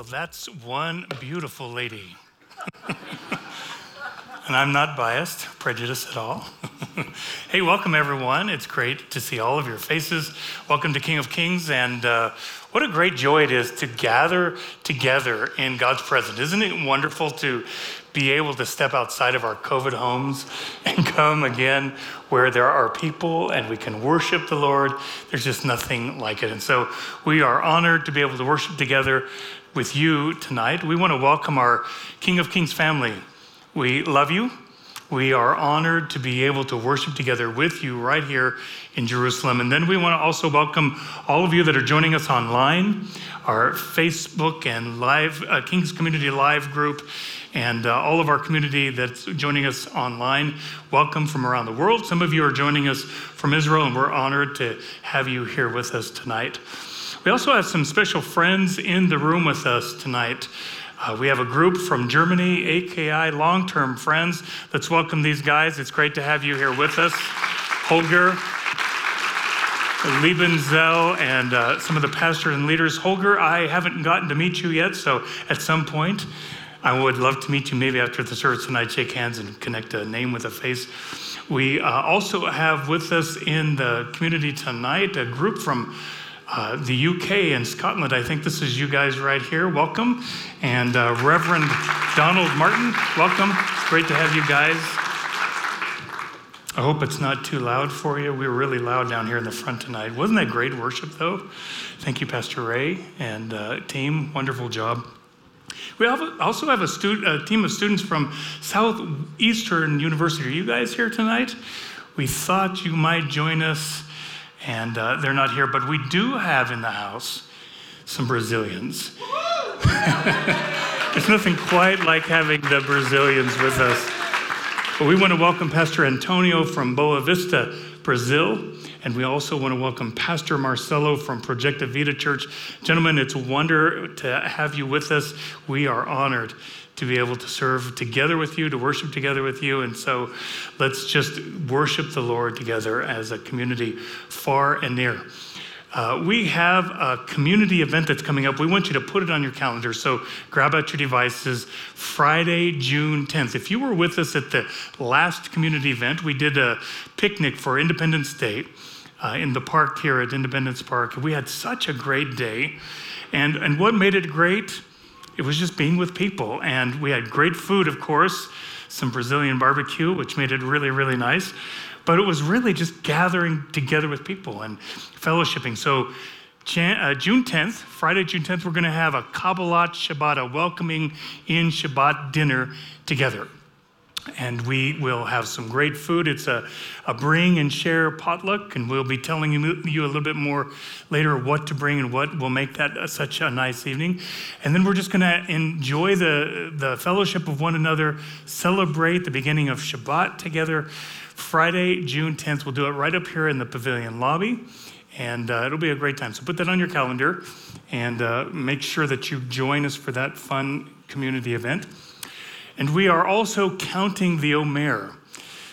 Well, that's one beautiful lady. and I'm not biased, prejudiced at all. hey, welcome everyone. It's great to see all of your faces. Welcome to King of Kings. And uh, what a great joy it is to gather together in God's presence. Isn't it wonderful to be able to step outside of our COVID homes and come again where there are people and we can worship the Lord? There's just nothing like it. And so we are honored to be able to worship together with you tonight. We want to welcome our King of Kings family. We love you. We are honored to be able to worship together with you right here in Jerusalem. And then we want to also welcome all of you that are joining us online, our Facebook and live uh, King's Community Live group, and uh, all of our community that's joining us online. Welcome from around the world. Some of you are joining us from Israel, and we're honored to have you here with us tonight. We also have some special friends in the room with us tonight. Uh, we have a group from Germany, AKI, long term friends. Let's welcome these guys. It's great to have you here with us. Holger, Liebenzell, and uh, some of the pastors and leaders. Holger, I haven't gotten to meet you yet, so at some point, I would love to meet you maybe after the service tonight, shake hands and connect a name with a face. We uh, also have with us in the community tonight a group from uh, the UK and Scotland. I think this is you guys right here. Welcome. And uh, Reverend Donald Martin, welcome. Great to have you guys. I hope it's not too loud for you. We were really loud down here in the front tonight. Wasn't that great worship, though? Thank you, Pastor Ray and uh, team. Wonderful job. We also have a, stu- a team of students from Southeastern University. Are you guys here tonight? We thought you might join us and uh, they're not here, but we do have in the house some Brazilians. There's nothing quite like having the Brazilians with us. But we want to welcome Pastor Antonio from Boa Vista, Brazil. And we also want to welcome Pastor Marcelo from Projecta Vida Church. Gentlemen, it's a wonder to have you with us. We are honored to be able to serve together with you, to worship together with you. And so let's just worship the Lord together as a community far and near. Uh, we have a community event that's coming up. We want you to put it on your calendar. So grab out your devices. Friday, June 10th. If you were with us at the last community event, we did a picnic for Independence Day uh, in the park here at Independence Park. We had such a great day. And, and what made it great? It was just being with people. And we had great food, of course, some Brazilian barbecue, which made it really, really nice. But it was really just gathering together with people and fellowshipping. So, uh, June 10th, Friday, June 10th, we're going to have a Kabbalat Shabbat, a welcoming in Shabbat dinner together and we will have some great food. It's a, a bring and share potluck, and we'll be telling you, you a little bit more later what to bring and what will make that such a nice evening. And then we're just going to enjoy the, the fellowship of one another, celebrate the beginning of Shabbat together. Friday, June 10th, we'll do it right up here in the pavilion lobby, and uh, it'll be a great time. So put that on your calendar and uh, make sure that you join us for that fun community event. And we are also counting the Omer.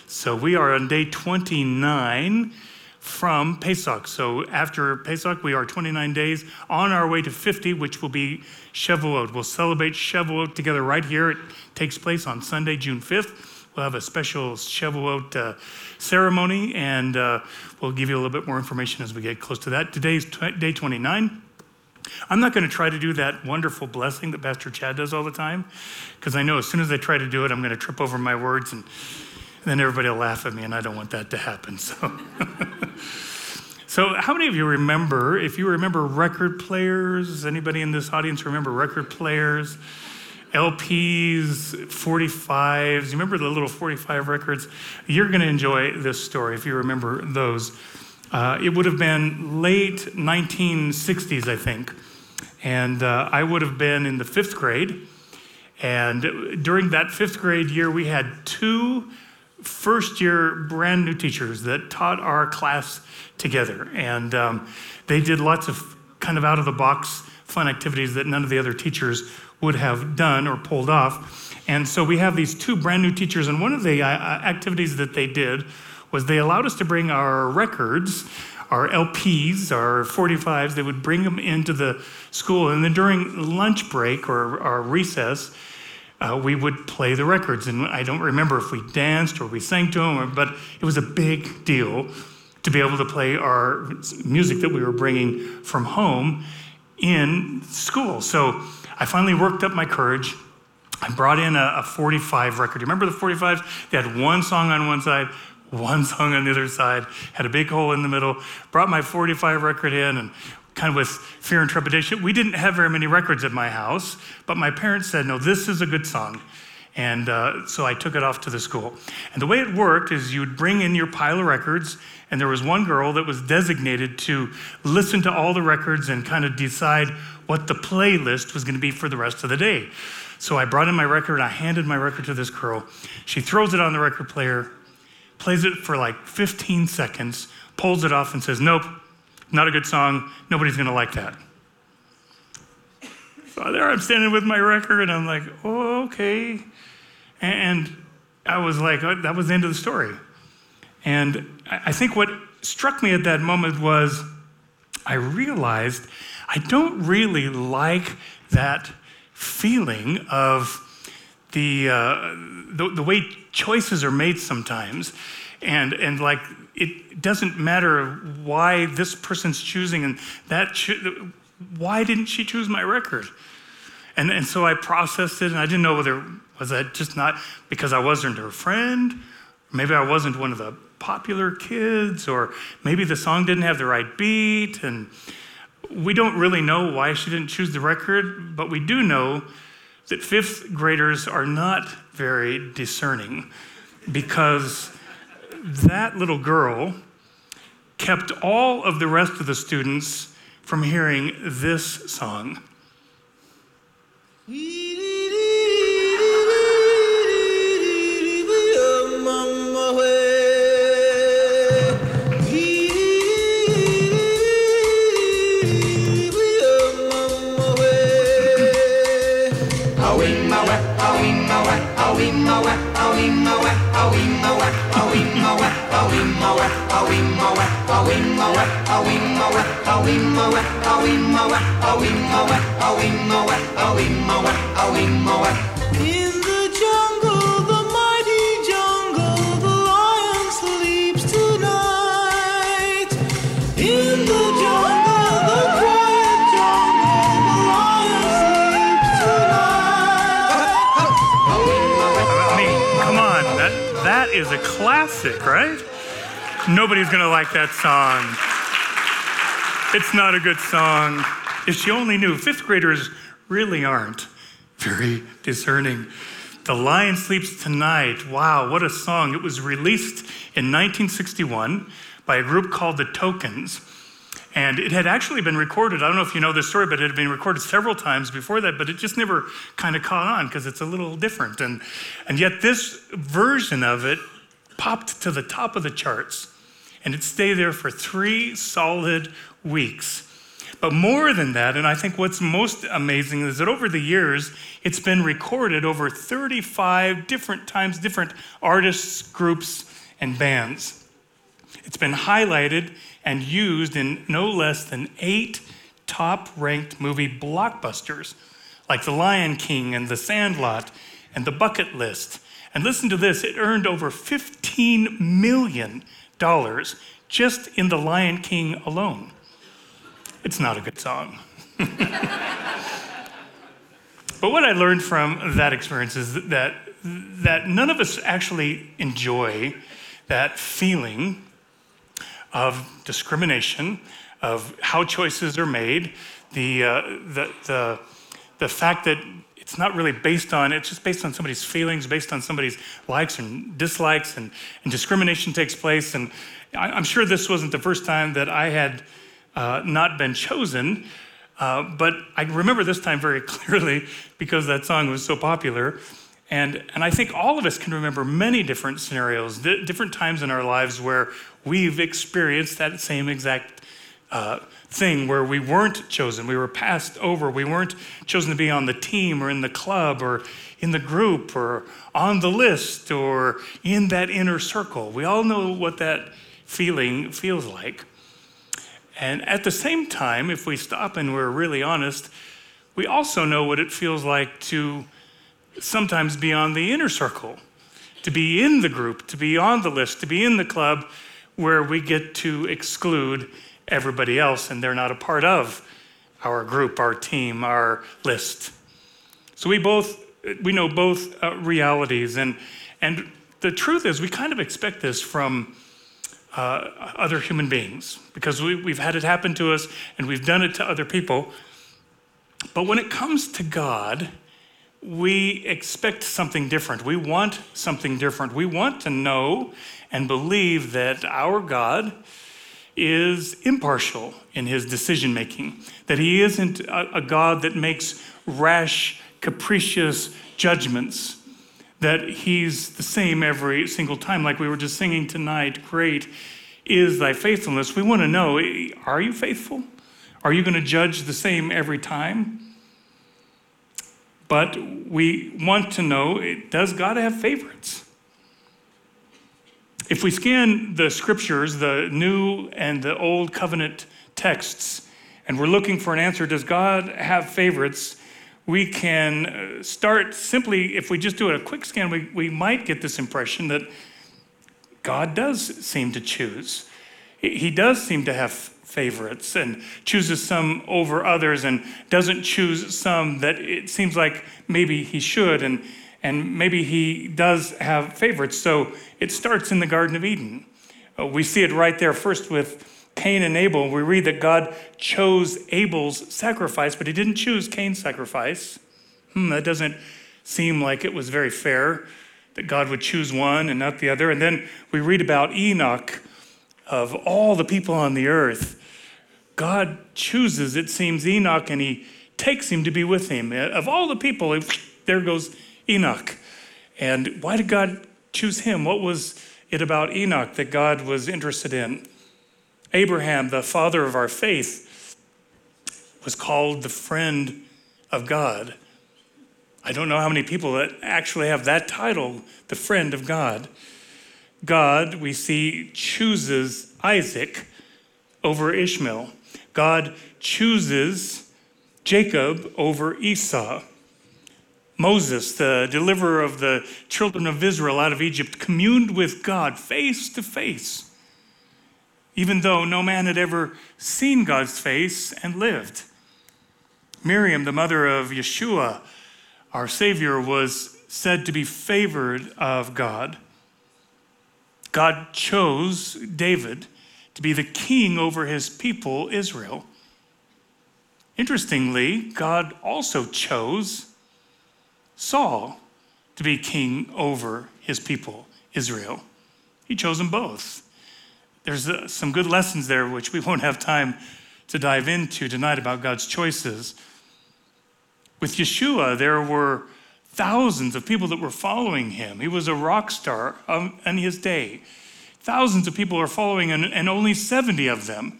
So we are on day 29 from Pesach. So after Pesach, we are 29 days on our way to 50, which will be Shavuot. We'll celebrate Shavuot together right here. It takes place on Sunday, June 5th. We'll have a special Shavuot uh, ceremony, and uh, we'll give you a little bit more information as we get close to that. Today's t- day 29. I'm not going to try to do that wonderful blessing that Pastor Chad does all the time, because I know as soon as I try to do it, I'm going to trip over my words and, then everybody will laugh at me, and I don't want that to happen. So. So, how many of you remember, if you remember record players, anybody in this audience remember record players? LPs, 45s, you remember the little 45 records? You're going to enjoy this story if you remember those. Uh, it would have been late 1960s, I think. And uh, I would have been in the fifth grade. And during that fifth grade year, we had two first year brand new teachers that taught our class together. And um, they did lots of kind of out of the box fun activities that none of the other teachers would have done or pulled off. And so we have these two brand new teachers, and one of the uh, activities that they did was they allowed us to bring our records, our LPs, our 45s, they would bring them into the school. And then during lunch break or our recess, uh, we would play the records. And I don't remember if we danced or we sang to them, but it was a big deal to be able to play our music that we were bringing from home in school. So I finally worked up my courage. I brought in a, a 45 record. You remember the 45s? They had one song on one side, one song on the other side, had a big hole in the middle. Brought my 45 record in and kind of with fear and trepidation. We didn't have very many records at my house, but my parents said, no, this is a good song. And uh, so I took it off to the school. And the way it worked is you'd bring in your pile of records, and there was one girl that was designated to listen to all the records and kind of decide what the playlist was going to be for the rest of the day. So I brought in my record, and I handed my record to this girl. She throws it on the record player, plays it for like 15 seconds, pulls it off, and says, Nope, not a good song. Nobody's going to like that. So there I'm standing with my record, and I'm like, oh, okay. And I was like, oh, that was the end of the story. And I think what struck me at that moment was I realized I don't really like that feeling of the, uh, the, the, way choices are made sometimes. And, and like, it doesn't matter why this person's choosing and that, cho- why didn't she choose my record? And, and so I processed it and I didn't know whether, was that just not because I wasn't her friend? Maybe I wasn't one of the popular kids, or maybe the song didn't have the right beat. And we don't really know why she didn't choose the record, but we do know that fifth graders are not very discerning because that little girl kept all of the rest of the students from hearing this song. In classic, right? Nobody's gonna like that song. It's not a good song. If she only knew, fifth graders really aren't very discerning. The Lion Sleeps Tonight. Wow, what a song. It was released in 1961 by a group called the Tokens. And it had actually been recorded. I don't know if you know this story, but it had been recorded several times before that, but it just never kind of caught on because it's a little different. And, and yet, this version of it popped to the top of the charts and it stayed there for three solid weeks. But more than that, and I think what's most amazing is that over the years, it's been recorded over 35 different times, different artists, groups, and bands. It's been highlighted and used in no less than eight top ranked movie blockbusters, like The Lion King and The Sandlot and The Bucket List. And listen to this it earned over $15 million just in The Lion King alone. It's not a good song. but what I learned from that experience is that, that none of us actually enjoy that feeling of discrimination, of how choices are made, the, uh, the, the, the fact that it's not really based on, it's just based on somebody's feelings, based on somebody's likes and dislikes, and, and discrimination takes place. And I, am sure this wasn't the first time that I had uh, not been chosen, uh, but I remember this time very clearly because that song was so popular. And, and I think all of us can remember many different scenarios, different times in our lives where we've experienced that same exact uh, thing where we weren't chosen. We were passed over. We weren't chosen to be on the team or in the club or in the group or on the list or in that inner circle. We all know what that feeling feels like. And at the same time, if we stop and we're really honest, we also know what it feels like to sometimes be on the inner circle, to be in the group, to be on the list, to be in the club where we get to exclude everybody else and they're not a part of our group, our team, our list. So we both we know both uh, realities and and the truth is we kind of expect this from uh, other human beings because we, we've had it happen to us and we've done it to other people. But when it comes to God, we expect something different. We want something different. We want to know and believe that our God is impartial in his decision making, that he isn't a, a, God that makes rash, capricious judgments, that he's the same every single time, like we were just singing tonight. Great is thy faithfulness. We want to know are you faithful? Are you going to judge the same every time? But we want to know does God have favorites? If we scan the scriptures, the New and the Old Covenant texts, and we're looking for an answer, does God have favorites? We can uh, start simply, if we just do a quick scan, we, we might get this impression that God does seem to choose. He does seem to have favorites and chooses some over others and doesn't choose some that it seems like maybe he should and and maybe he does have favorites. So it starts in the garden of eden. Uh, we see it right there. First with cain and abel. We read that god chose abel's sacrifice but he didn't choose cain's sacrifice. Hmm, that doesn't seem like it was very fair that god would choose one and not the other. And then we read about enoch. Of all the people on the earth God chooses, it seems, Enoch and he takes him to be with him. Of all the people, there goes Enoch. And why did God choose him? What was it about Enoch that God was interested in? Abraham, the father of our faith, was called the friend of God. I don't know how many people that actually have that title, the friend of God. God, we see, chooses Isaac over Ishmael. God chooses Jacob over Esau. Moses, the deliverer of the children of Israel out of Egypt, communed with God face to face, even though no man had ever seen God's face and lived. Miriam, the mother of Yeshua, our Savior, was said to be favored of God. God chose David to be the king over his people, Israel. Interestingly, God also chose Saul to be king over his people, Israel. He chose them both. There's uh, some good lessons there, which we won't have time to dive into tonight about God's choices. With Yeshua, there were thousands of people that were following him. He was a rock star in his day. Thousands of people are following, and, and only 70 of them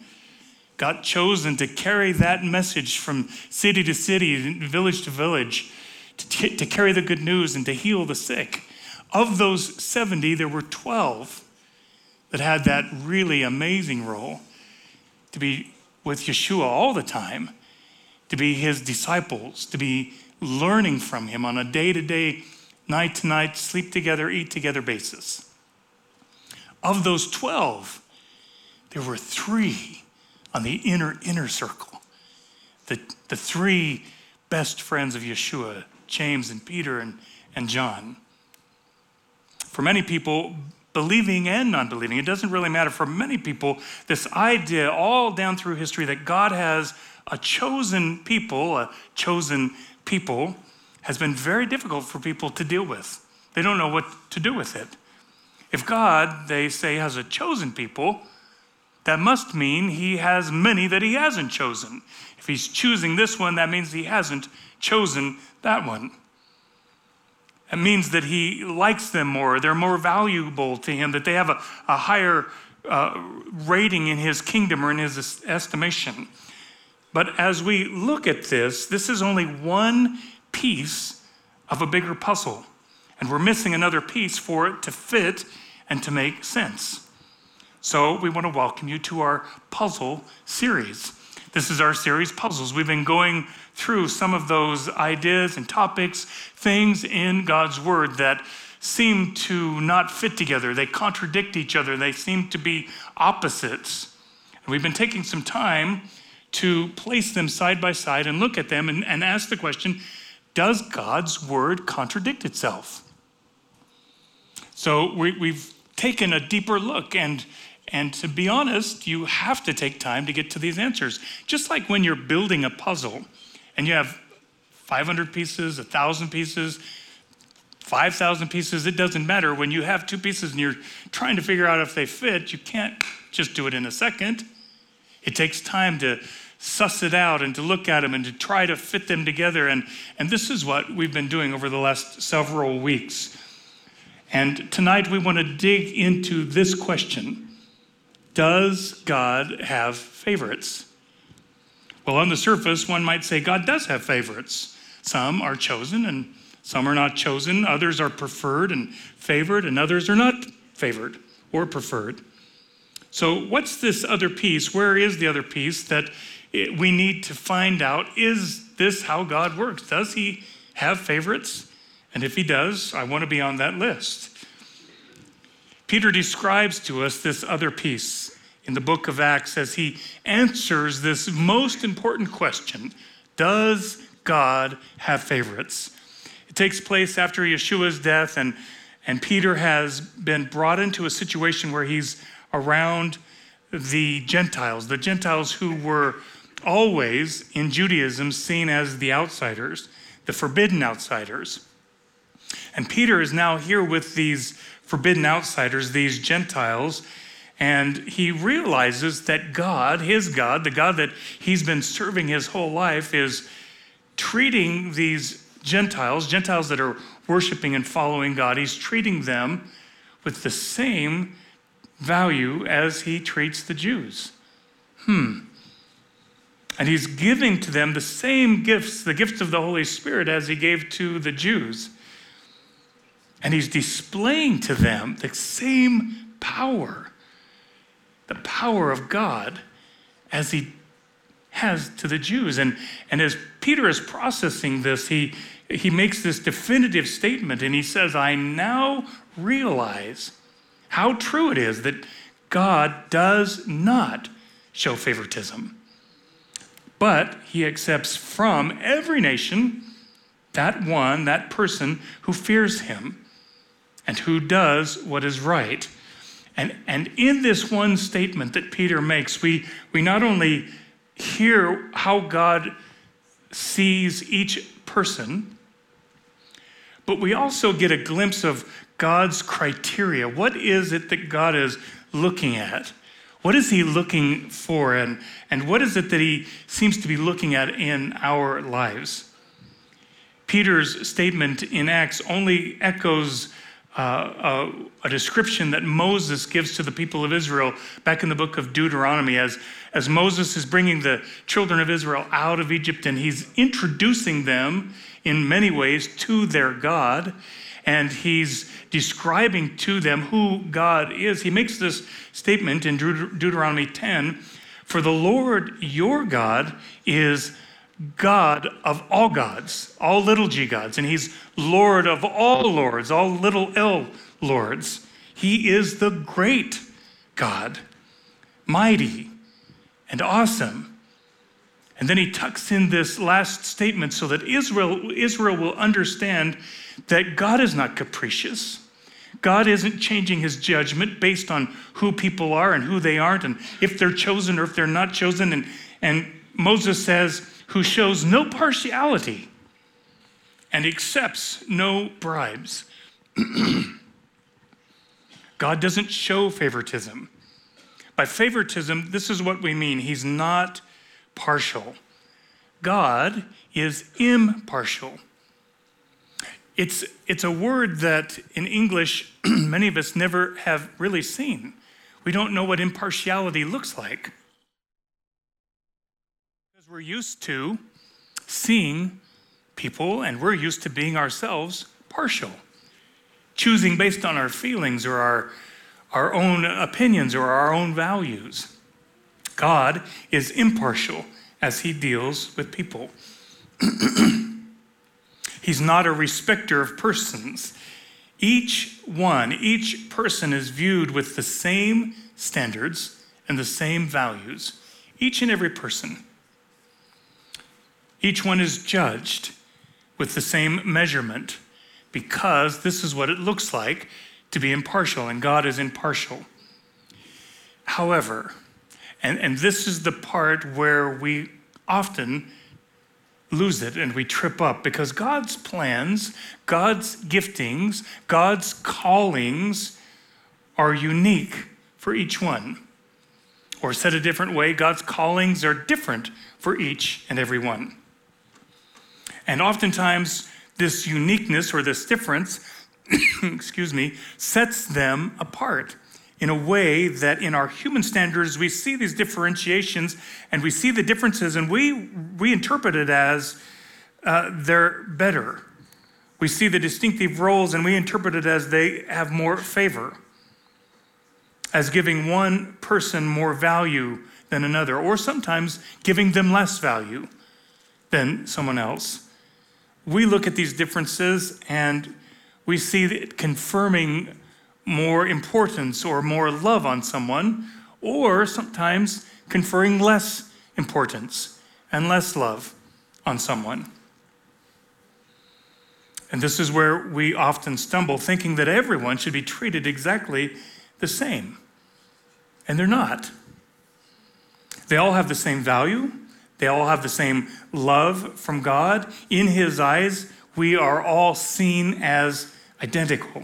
got chosen to carry that message from city to city, village to village, to, to carry the good news and to heal the sick. Of those 70, there were 12 that had that really amazing role to be with Yeshua all the time, to be his disciples, to be learning from him on a day to day, night to night, sleep together, eat together basis. Of those 12, there were three on the inner, inner circle. The, the three best friends of Yeshua, James and Peter and, and John. For many people, believing and non believing, it doesn't really matter. For many people, this idea all down through history that God has a chosen people, a chosen people, has been very difficult for people to deal with. They don't know what to do with it. If God, they say, has a chosen people, that must mean he has many that he hasn't chosen. If he's choosing this one, that means he hasn't chosen that one. It means that he likes them more, they're more valuable to him, that they have a, a higher uh, rating in his kingdom or in his estimation. But as we look at this, this is only one piece of a bigger puzzle. And we're missing another piece for it to fit and to make sense. So we want to welcome you to our puzzle series. This is our series, Puzzles. We've been going through some of those ideas and topics, things in God's Word that seem to not fit together. They contradict each other, they seem to be opposites. And we've been taking some time to place them side by side and look at them and, and ask the question Does God's Word contradict itself? So we, we've taken a deeper look and and to be honest, you have to take time to get to these answers. Just like when you're building a puzzle and you have 500 pieces, 1,000 pieces, 5,000 pieces, it doesn't matter. When you have two pieces and you're trying to figure out if they fit, you can't just do it in a second. It takes time to suss it out and to look at them and to try to fit them together. And, and this is what we've been doing over the last several weeks. And tonight we want to dig into this question Does God have favorites? Well, on the surface, one might say God does have favorites. Some are chosen and some are not chosen. Others are preferred and favored, and others are not favored or preferred. So, what's this other piece? Where is the other piece that we need to find out? Is this how God works? Does He have favorites? And if He does, I want to be on that list. Peter describes to us this other piece in the book of Acts as he answers this most important question Does God have favorites? It takes place after Yeshua's death, and, and Peter has been brought into a situation where he's around the Gentiles, the Gentiles who were always in Judaism seen as the outsiders, the forbidden outsiders. And Peter is now here with these forbidden outsiders, these Gentiles, and he realizes that God, his God, the God that he's been serving his whole life, is treating these Gentiles, Gentiles that are worshiping and following God, he's treating them with the same value as he treats the Jews. Hmm. And he's giving to them the same gifts, the gifts of the Holy Spirit, as he gave to the Jews. And he's displaying to them the same power, the power of God, as he has to the Jews. And, and as Peter is processing this, he, he makes this definitive statement and he says, I now realize how true it is that God does not show favoritism, but he accepts from every nation that one, that person who fears him and who does what is right. And, and in this one statement that Peter makes, we, we not only hear how God sees each person, but we also get a glimpse of God's criteria. What is it that God is looking at? What is he looking for? And, and what is it that he seems to be looking at in our lives? Peter's statement in Acts only echoes uh, a, a, description that Moses gives to the people of Israel back in the book of Deuteronomy as, as Moses is bringing the children of Israel out of Egypt and he's introducing them in many ways to their God and he's describing to them who God is. He makes this statement in Deut- Deuteronomy 10 For the Lord your God is God of all gods, all little g gods, and he's Lord of all lords, all little l lords. He is the great God, mighty and awesome. And then he tucks in this last statement so that Israel, Israel will understand that God is not capricious. God isn't changing his judgment based on who people are and who they aren't, and if they're chosen or if they're not chosen. And, and Moses says, who shows no partiality and accepts no bribes. God doesn't show favoritism. By favoritism, this is what we mean He's not partial. God is impartial. It's, it's a word that in English many of us never have really seen. We don't know what impartiality looks like we're used to seeing people and we're used to being ourselves partial, choosing based on our feelings or our, our own opinions or our own values. God is impartial as he deals with people. He's not a respecter of persons. Each one, each person is viewed with the same standards and the same values. Each and every person. Each one is judged with the same measurement because this is what it looks like to be impartial, and God is impartial. However, and, and this is the part where we often lose it and we trip up because God's plans, God's giftings, God's callings are unique for each one. Or said a different way, God's callings are different for each and every one. And oftentimes, this uniqueness or this difference, excuse me, sets them apart in a way that in our human standards we see these differentiations and we see the differences and we, we interpret it as uh, they're better. We see the distinctive roles and we interpret it as they have more favor, as giving one person more value than another, or sometimes giving them less value than someone else. We look at these differences and we see it confirming more importance or more love on someone, or sometimes conferring less importance and less love on someone. And this is where we often stumble, thinking that everyone should be treated exactly the same. And they're not. They all have the same value, they all have the same love from God. In His eyes, we are all seen as identical.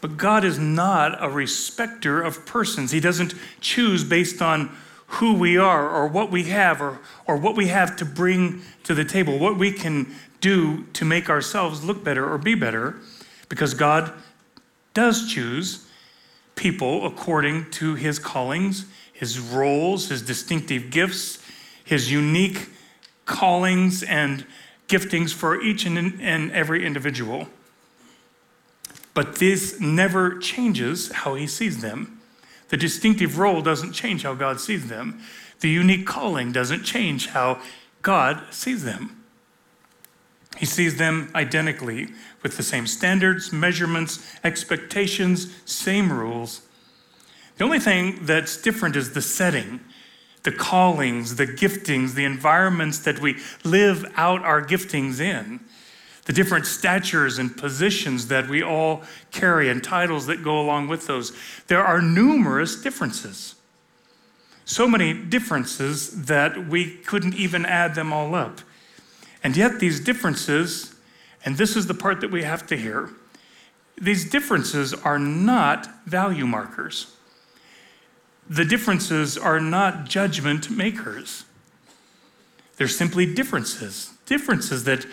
But God is not a respecter of persons. He doesn't choose based on who we are or what we have or, or what we have to bring to the table, what we can do to make ourselves look better or be better, because God does choose people according to his callings, his roles, his distinctive gifts, his unique callings and giftings for each and, and every individual. But this never changes how he sees them. The distinctive role doesn't change how God sees them. The unique calling doesn't change how God sees them. He sees them identically with the same standards, measurements, expectations, same rules. The only thing that's different is the setting, the callings, the giftings, the environments that we live out our giftings in the different statures and positions that we all carry and titles that go along with those. There are numerous differences. So many differences that we couldn't even add them all up. And yet, these differences, and this is the part that we have to hear, these differences are not value markers. The differences are not judgment makers. They're simply differences, differences that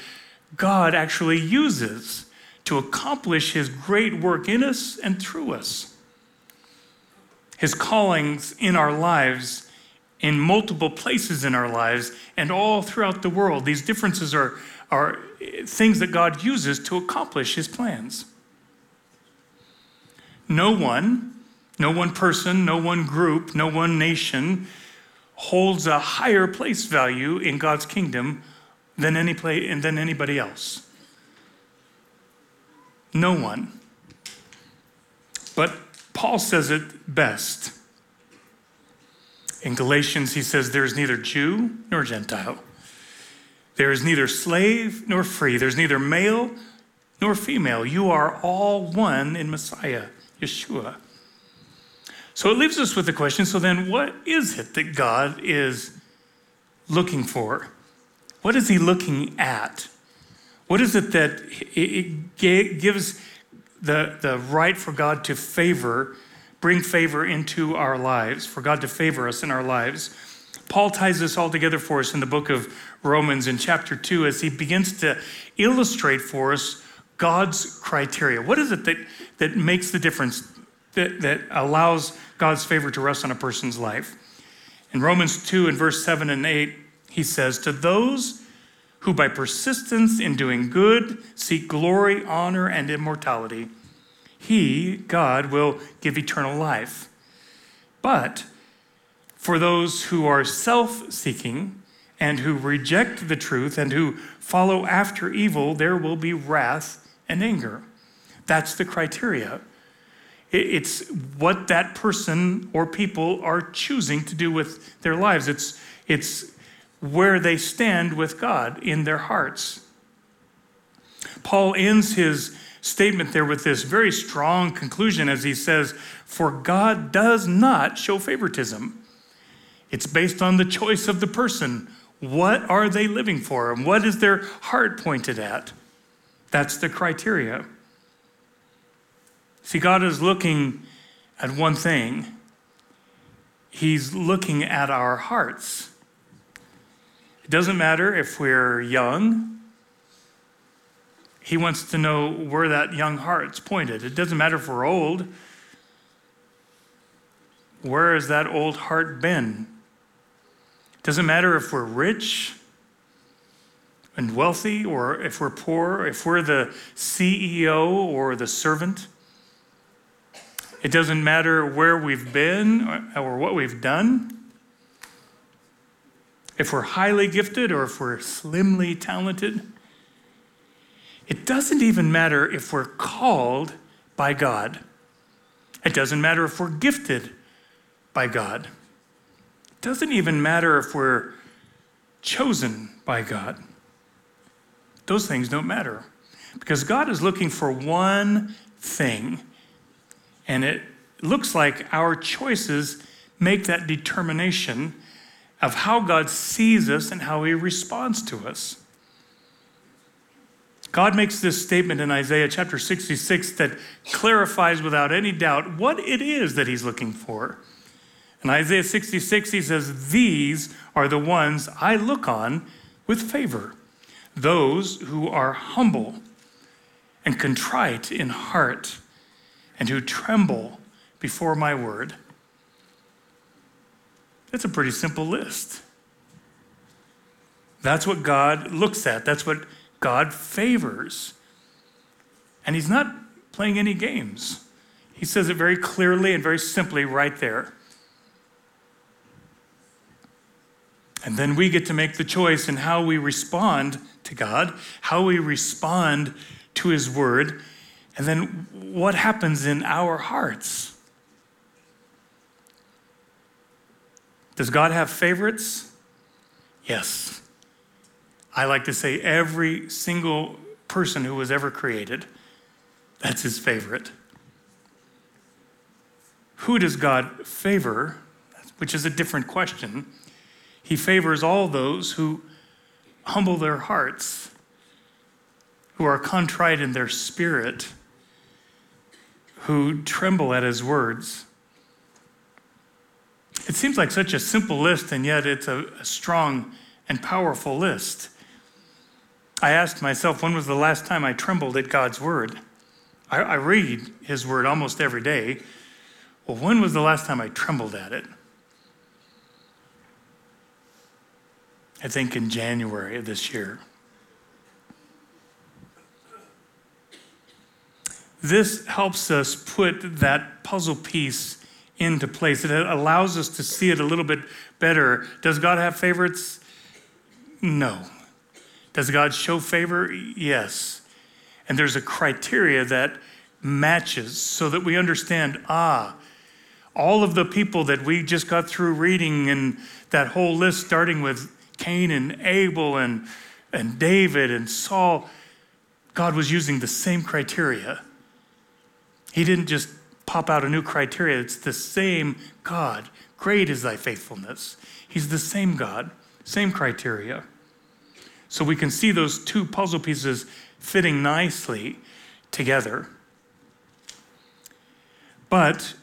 God actually uses to accomplish his great work in us and through us. His callings in our lives, in multiple places in our lives, and all throughout the world. These differences are, are things that God uses to accomplish his plans. No one, no one person, no one group, no one nation holds a higher place value in God's kingdom than, any play, than anybody else. No one. But Paul says it best. In Galatians, he says, There is neither Jew nor Gentile. There is neither slave nor free. There's neither male nor female. You are all one in Messiah, Yeshua. So it leaves us with the question so then, what is it that God is looking for? What is he looking at? What is it that it gives the, the right for God to favor, bring favor into our lives, for God to favor us in our lives? Paul ties this all together for us in the book of Romans in chapter 2 as he begins to illustrate for us God's criteria. What is it that, that makes the difference, that, that allows God's favor to rest on a person's life? In Romans 2 and verse 7 and 8, he says, To those who by persistence in doing good seek glory, honor, and immortality, He, God, will give eternal life. But for those who are self seeking and who reject the truth and who follow after evil, there will be wrath and anger. That's the criteria. It's what that person or people are choosing to do with their lives. It's, it's where they stand with God in their hearts. Paul ends his statement there with this very strong conclusion as he says, For God does not show favoritism. It's based on the choice of the person. What are they living for? And what is their heart pointed at? That's the criteria. See, God is looking at one thing He's looking at our hearts. It doesn't matter if we're young, He wants to know where that young heart's pointed. It doesn't matter if we're old. Where has that old heart been? It doesn't matter if we're rich and wealthy or if we're poor, if we're the CEO or the servant. It doesn't matter where we've been or what we've done. If we're highly gifted or if we're slimly talented. It doesn't even matter if we're called by God. It doesn't matter if we're gifted by God. It doesn't even matter if we're chosen by God. Those things don't matter because God is looking for one thing and it looks like our choices make that determination of how God sees us and how he responds to us. God makes this statement in Isaiah chapter 66 that clarifies without any doubt what it is that he's looking for. In Isaiah 66, he says, These are the ones I look on with favor, those who are humble and contrite in heart and who tremble before my word. That's a pretty simple list. That's what God looks at, that's what God favors. And He's not playing any games. He says it very clearly and very simply right there. And then we get to make the choice in how we respond to God, how we respond to His Word, and then what happens in our hearts? Does God have favorites? Yes. I like to say every single person who was ever created, that's his favorite. Who does God favor? Which is a different question. He favors all those who humble their hearts, who are contrite in their spirit, who tremble at his words. It seems like such a simple list, and yet it's a, a strong and powerful list. I asked myself, when was the last time I trembled at God's word? I, I read his word almost every day. Well, when was the last time I trembled at it? I think in January of this year. This helps us put that puzzle piece into place. It allows us to see it a little bit better. Does God have favorites? No. Does God show favor? Yes. And there's a criteria that matches so that we understand ah, all of the people that we just got through reading and that whole list starting with Cain and Abel and, and David and Saul, God was using the same criteria he didn't just pop out a new criteria. It's the same God. Great is thy faithfulness. He's the same God, same criteria. So we can see those two puzzle pieces fitting nicely together. But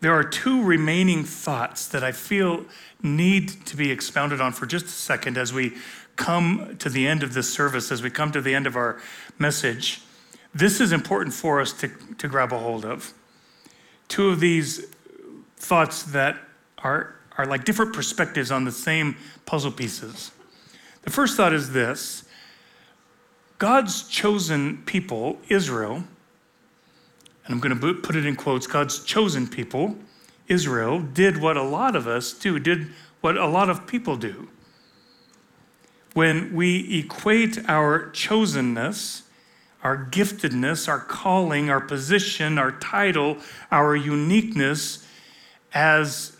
there are two remaining thoughts that I feel need to be expounded on for just a second as we come to the end of this service, as we come to the end of our message. This is important for us to, to grab a hold of. Two of these thoughts that are, are like different perspectives on the same puzzle pieces. The first thought is this God's chosen people, Israel, and I'm going to put it in quotes God's chosen people, Israel, did what a lot of us do, did what a lot of people do. When we equate our chosenness, our giftedness, our calling, our position, our title, our uniqueness as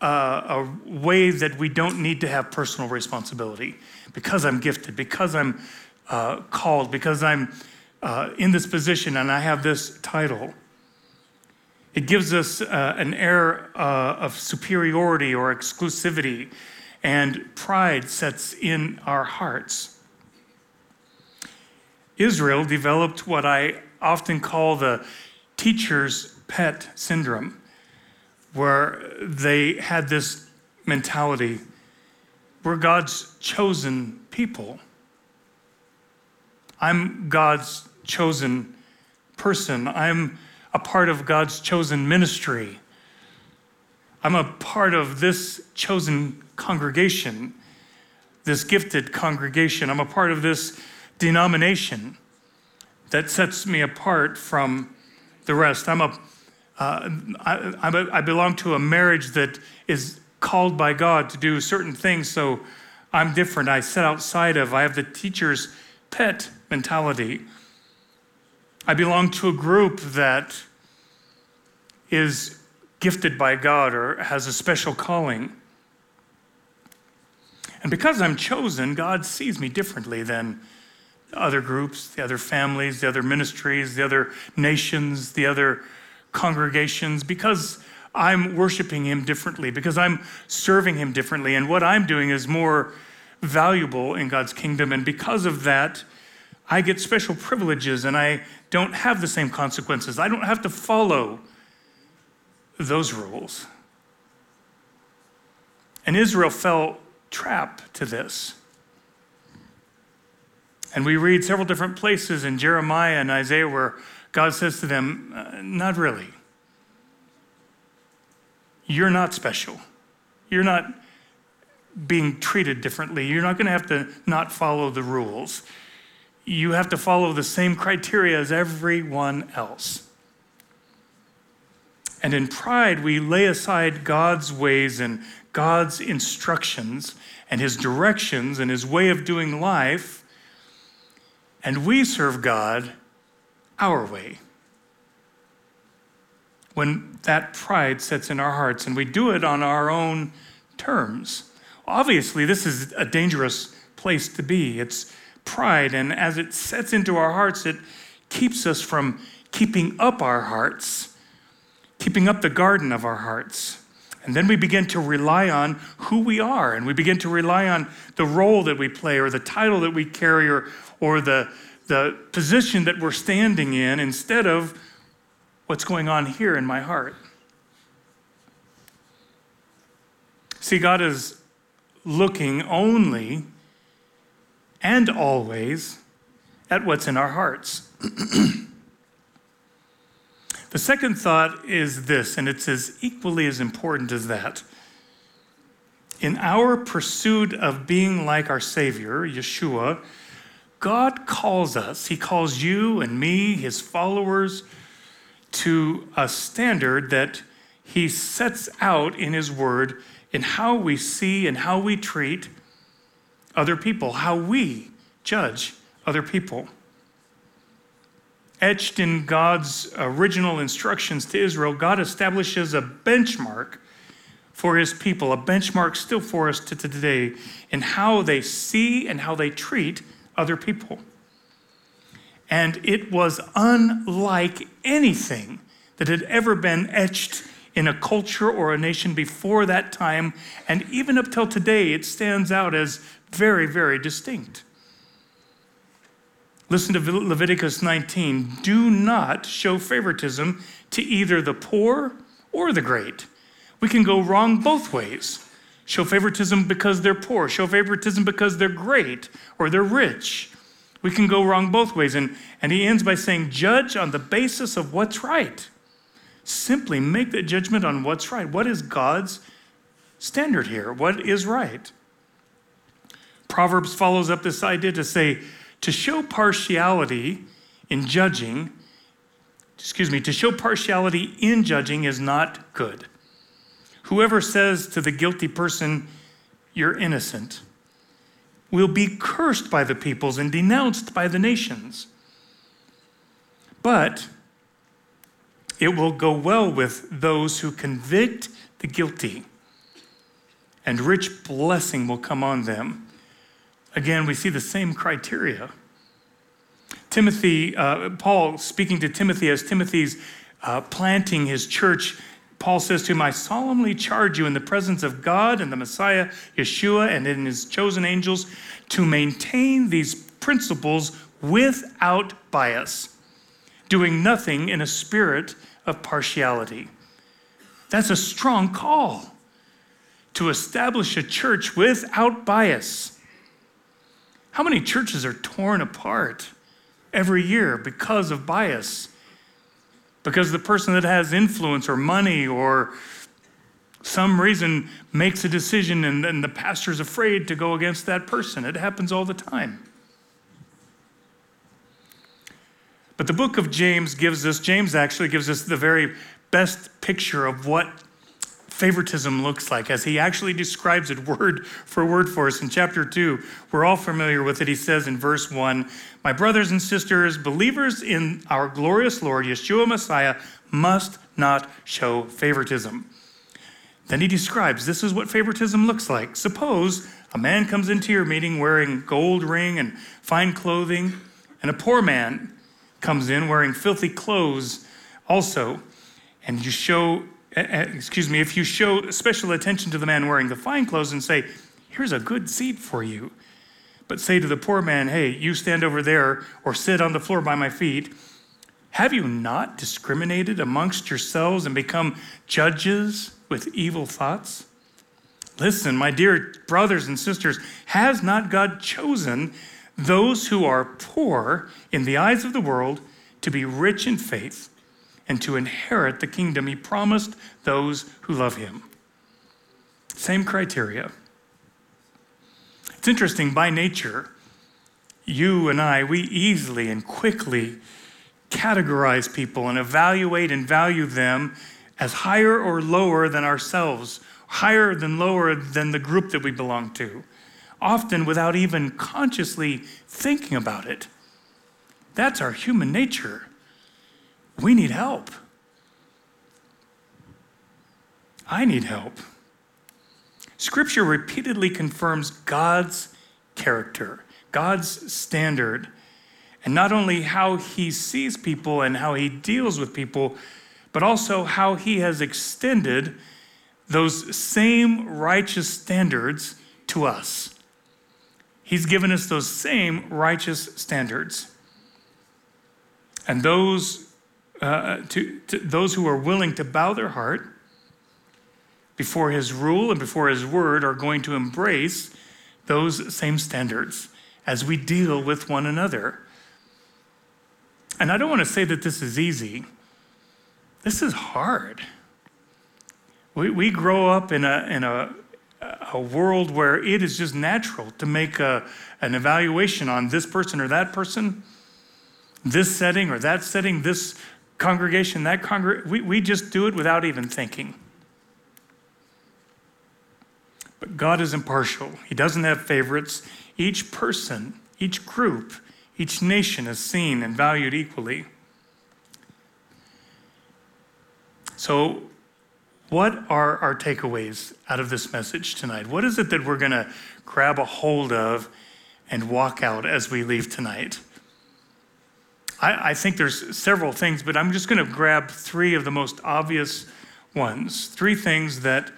a, a way that we don't need to have personal responsibility. Because I'm gifted, because I'm uh, called, because I'm uh, in this position and I have this title. It gives us uh, an air uh, of superiority or exclusivity, and pride sets in our hearts. Israel developed what I often call the teacher's pet syndrome, where they had this mentality we're God's chosen people. I'm God's chosen person. I'm a part of God's chosen ministry. I'm a part of this chosen congregation, this gifted congregation. I'm a part of this denomination that sets me apart from the rest. I'm a, uh, I, I'm a, I belong to a marriage that is called by God to do certain things, so I'm different. I set outside of, I have the teacher's pet mentality. I belong to a group that is gifted by God or has a special calling. And because I'm chosen, God sees me differently than other groups, the other families, the other ministries, the other nations, the other congregations, because I'm worshiping Him differently, because I'm serving Him differently, and what I'm doing is more valuable in God's kingdom. And because of that, I get special privileges and I don't have the same consequences. I don't have to follow those rules. And Israel fell trap to this. And we read several different places in Jeremiah and Isaiah where God says to them, uh, Not really. You're not special. You're not being treated differently. You're not going to have to not follow the rules. You have to follow the same criteria as everyone else. And in pride, we lay aside God's ways and God's instructions and his directions and his way of doing life, and we serve God our way. When that pride sets in our hearts and we do it on our own terms. Obviously, this is a dangerous place to be. It's pride, and as it sets into our hearts, it keeps us from keeping up our hearts, keeping up the garden of our hearts. And then we begin to rely on who we are, and we begin to rely on the role that we play, or the title that we carry, or, or the, the position that we're standing in, instead of what's going on here in my heart. See, God is looking only and always at what's in our hearts. the second thought is this, and it's as equally as important as that. In our pursuit of being like our Savior, Yeshua, God calls us, He calls you and me, His followers, to a standard that He sets out in His Word in how we see and how we treat other people, how we judge other people. Etched in God's original instructions to Israel, God establishes a benchmark for his people, a benchmark still for us to today in how they see and how they treat other people. And it was unlike anything that had ever been etched in a culture or a nation before that time. And even up till today, it stands out as very, very distinct. Listen to Leviticus 19. Do not show favoritism to either the poor or the great. We can go wrong both ways. Show favoritism because they're poor, show favoritism because they're great or they're rich. We can go wrong both ways. And, and he ends by saying, Judge on the basis of what's right. Simply make the judgment on what's right. What is God's standard here? What is right? Proverbs follows up this idea to say, to show partiality in judging excuse me, to show partiality in judging is not good. Whoever says to the guilty person, You're innocent, will be cursed by the peoples and denounced by the nations. But it will go well with those who convict the guilty, and rich blessing will come on them. Again, we see the same criteria. Timothy, uh, Paul speaking to Timothy as Timothy's uh, planting his church, Paul says to him, I solemnly charge you in the presence of God and the Messiah, Yeshua, and in his chosen angels to maintain these principles without bias, doing nothing in a spirit of partiality. That's a strong call to establish a church without bias. How many churches are torn apart every year because of bias? Because the person that has influence or money or some reason makes a decision and then the pastor's afraid to go against that person. It happens all the time. But the book of James gives us, James actually gives us the very best picture of what favoritism looks like as he actually describes it word for word for us in chapter 2. We're all familiar with it. He says in verse 1 My brothers and sisters, believers in our glorious Lord, Yeshua Messiah, must not show favoritism. Then he describes this is what favoritism looks like. Suppose a man comes into your meeting wearing gold ring and fine clothing, and a poor man comes in wearing filthy clothes also, and you show, excuse me, if you show special attention to the man wearing the fine clothes and say, here's a good seat for you, but say to the poor man, hey, you stand over there or sit on the floor by my feet, have you not discriminated amongst yourselves and become judges with evil thoughts? Listen, my dear brothers and sisters, has not God chosen those who are poor in the eyes of the world to be rich in faith and to inherit the kingdom he promised those who love him. Same criteria. It's interesting, by nature, you and I, we easily and quickly categorize people and evaluate and value them as higher or lower than ourselves, higher than lower than the group that we belong to often without even consciously thinking about it. That's our human nature. We need help. I need help. Scripture repeatedly confirms God's character, God's standard, and not only how he sees people and how he deals with people, but also how he has extended those same righteous standards to us. He's given us those same righteous standards. And those, uh, to, to those who are willing to bow their heart before his rule and before his word are going to embrace those same standards as we deal with one another. And I don't want to say that this is easy. This is hard. We, we grow up in a, in a a world where it is just natural to make a, an evaluation on this person or that person, this setting or that setting, this congregation, that. We, we just do it without even thinking. But God is impartial, He doesn't have favorites. Each person, each group, each nation is seen and valued equally. So what are our takeaways out of this message tonight? What is it that we're going to grab a hold of and walk out as we leave tonight? I, I think there's several things, but I'm just going to grab three of the most obvious ones. Three things that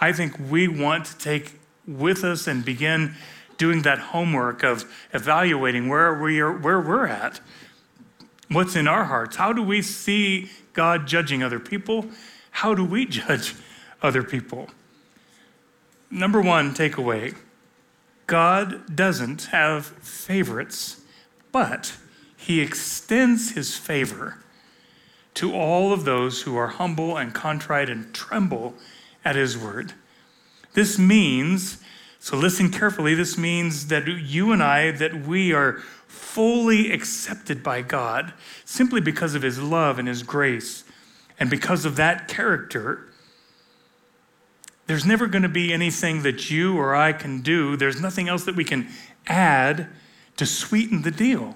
I think we want to take with us and begin doing that homework of evaluating where we are, where we're at, what's in our hearts. How do we see God judging other people? how do we judge other people? Number one takeaway God doesn't have favorites, but he extends his favor to all of those who are humble and contrite and tremble at his word. This means So listen carefully. This means that you and I, that we are fully accepted by God simply because of his love and his grace. And because of that character, there's never going to be anything that you or I can do. There's nothing else that we can add to sweeten the deal,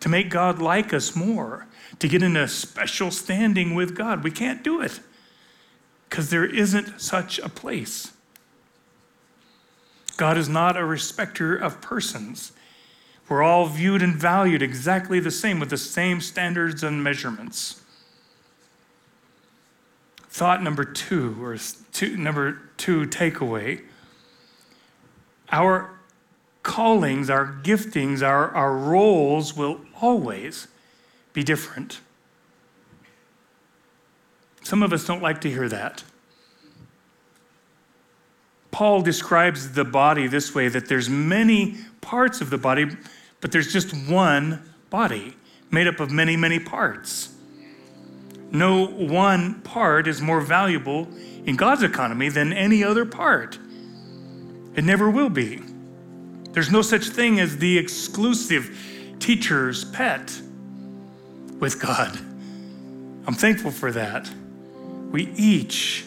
to make God like us more, to get in a special standing with God. We can't do it because there isn't such a place. God is not a respecter of persons. We're all viewed and valued exactly the same with the same standards and measurements. Thought number two, or two, number two takeaway our callings, our giftings, our, our roles will always be different. Some of us don't like to hear that. Paul describes the body this way that there's many parts of the body, but there's just one body made up of many, many parts. No one part is more valuable in God's economy than any other part. It never will be. There's no such thing as the exclusive teacher's pet with God. I'm thankful for that. We each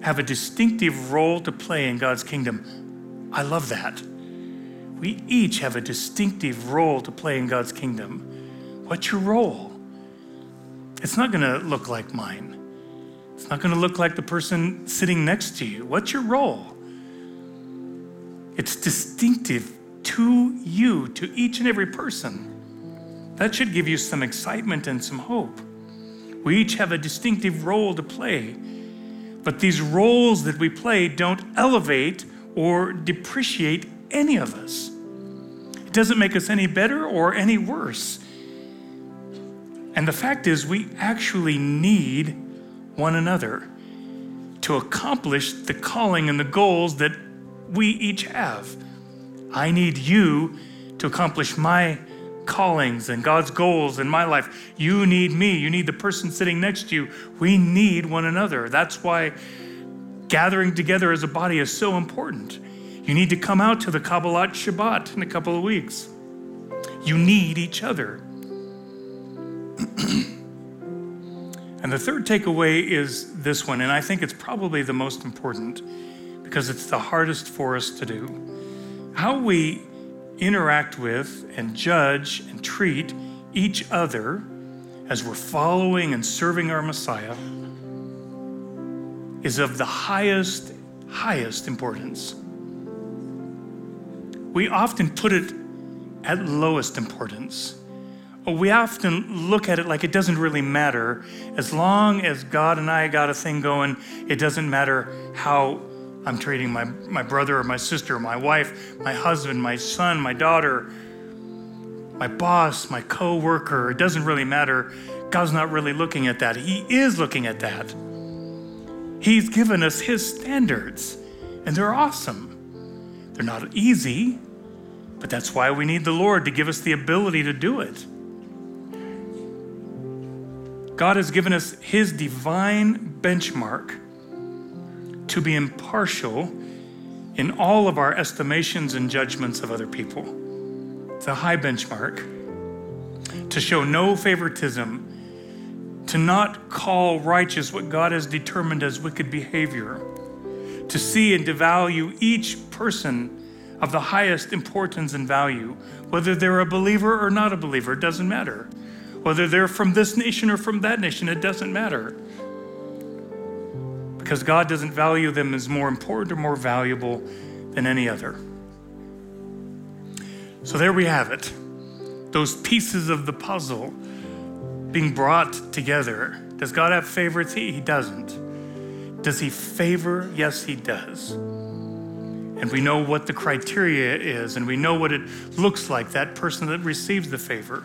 have a distinctive role to play in God's kingdom. I love that. We each have a distinctive role to play in God's kingdom. What's your role? It's not going to look like mine. It's not going to look like the person sitting next to you. What's your role? It's distinctive to you, to each and every person. That should give you some excitement and some hope. We each have a distinctive role to play. But these roles that we play don't elevate or depreciate any of us. It doesn't make us any better or any worse. And the fact is, we actually need one another to accomplish the calling and the goals that we each have. I need you to accomplish my callings and God's goals in my life. You need me. You need the person sitting next to you. We need one another. That's why gathering together as a body is so important. You need to come out to the Kabbalat Shabbat in a couple of weeks. You need each other. and the third takeaway is this one, and I think it's probably the most important because it's the hardest for us to do. How we interact with and judge and treat each other as we're following and serving our Messiah is of the highest, highest importance. We often put it at lowest importance. We often look at it like it doesn't really matter. As long as God and I got a thing going, it doesn't matter how I'm treating my, my brother or my sister, my wife, my husband, my son, my daughter, my boss, my co worker. It doesn't really matter. God's not really looking at that. He is looking at that. He's given us His standards, and they're awesome. They're not easy, but that's why we need the Lord to give us the ability to do it. God has given us His divine benchmark to be impartial in all of our estimations and judgments of other people. It's a high benchmark. To show no favoritism, to not call righteous what God has determined as wicked behavior, to see and to value each person of the highest importance and value, whether they're a believer or not a believer, it doesn't matter. Whether they're from this nation or from that nation, it doesn't matter because God doesn't value them as more important or more valuable than any other. So there we have it. Those pieces of the puzzle being brought together. Does God have favorites? He, he doesn't. Does he favor? Yes, he does. And we know what the criteria is, and we know what it looks like, that person that receives the favor.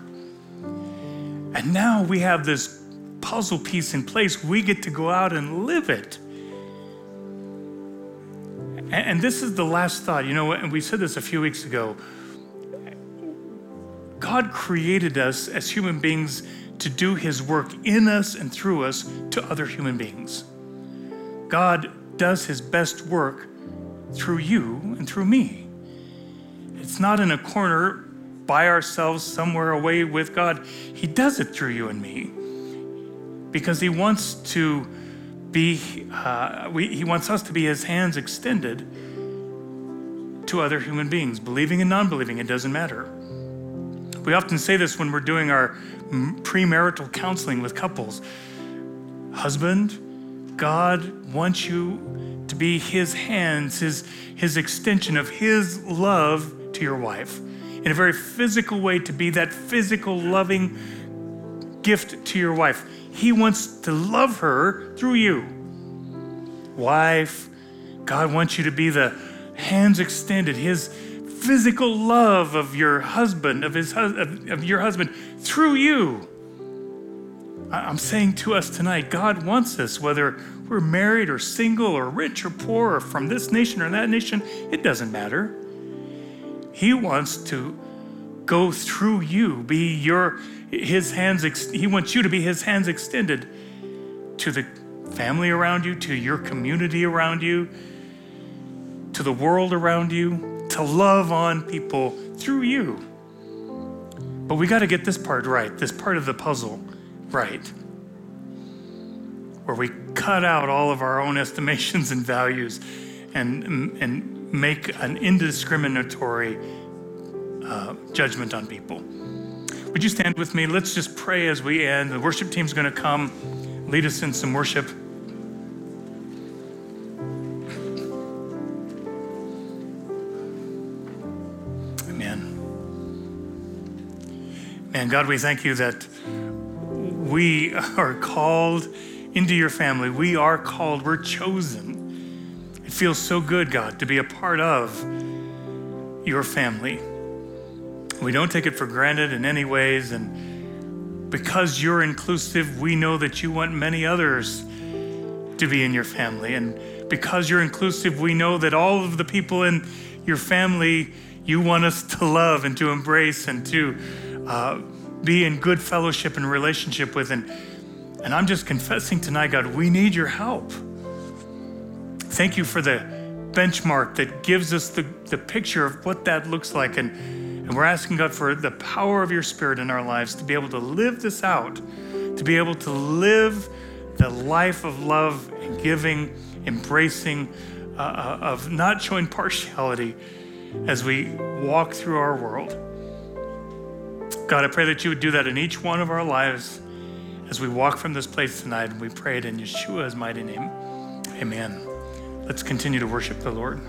And now we have this puzzle piece in place. We get to go out and live it. And this is the last thought. You know, and we said this a few weeks ago. God created us as human beings to do his work in us and through us to other human beings. God does his best work through you and through me. It's not in a corner by ourselves somewhere away with God. He does it through you and me because He wants to be, uh, we, He wants us to be His hands extended to other human beings, believing and non believing, it doesn't matter. We often say this when we're doing our premarital counseling with couples. Husband, God wants you to be His hands, His, his extension of His love to your wife in a very physical way to be that physical, loving gift to your wife. He wants to love her through you. Wife, God wants you to be the hands extended, His physical love of your husband, of, his, of, of your husband through you. I'm saying to us tonight, God wants us, whether we're married or single or rich or poor or from this nation or that nation, it doesn't matter. He wants to go through you, be your his hands he wants you to be his hands extended to the family around you, to your community around you, to the world around you, to love on people through you. But we got to get this part right, this part of the puzzle right, where we cut out all of our own estimations and values and, and make an indiscriminatory uh, judgment on people. Would you stand with me? Let's just pray as we end. The worship team's going to come lead us in some worship. Amen. And God, we thank you that we are called into your family. We are called, we're chosen It feels so good, God, to be a part of your family. We don't take it for granted in any ways. And because you're inclusive, we know that you want many others to be in your family. And because you're inclusive, we know that all of the people in your family you want us to love and to embrace and to uh, be in good fellowship and relationship with. And, and I'm just confessing tonight, God, we need your help. Thank you for the benchmark that gives us the, the picture of what that looks like. And, and we're asking God for the power of your spirit in our lives to be able to live this out, to be able to live the life of love and giving, embracing, uh, uh of not showing partiality as we walk through our world. God, I pray that you would do that in each one of our lives as we walk from this place tonight. And we pray it in Yeshua's mighty name. Amen. Let's continue to worship the Lord.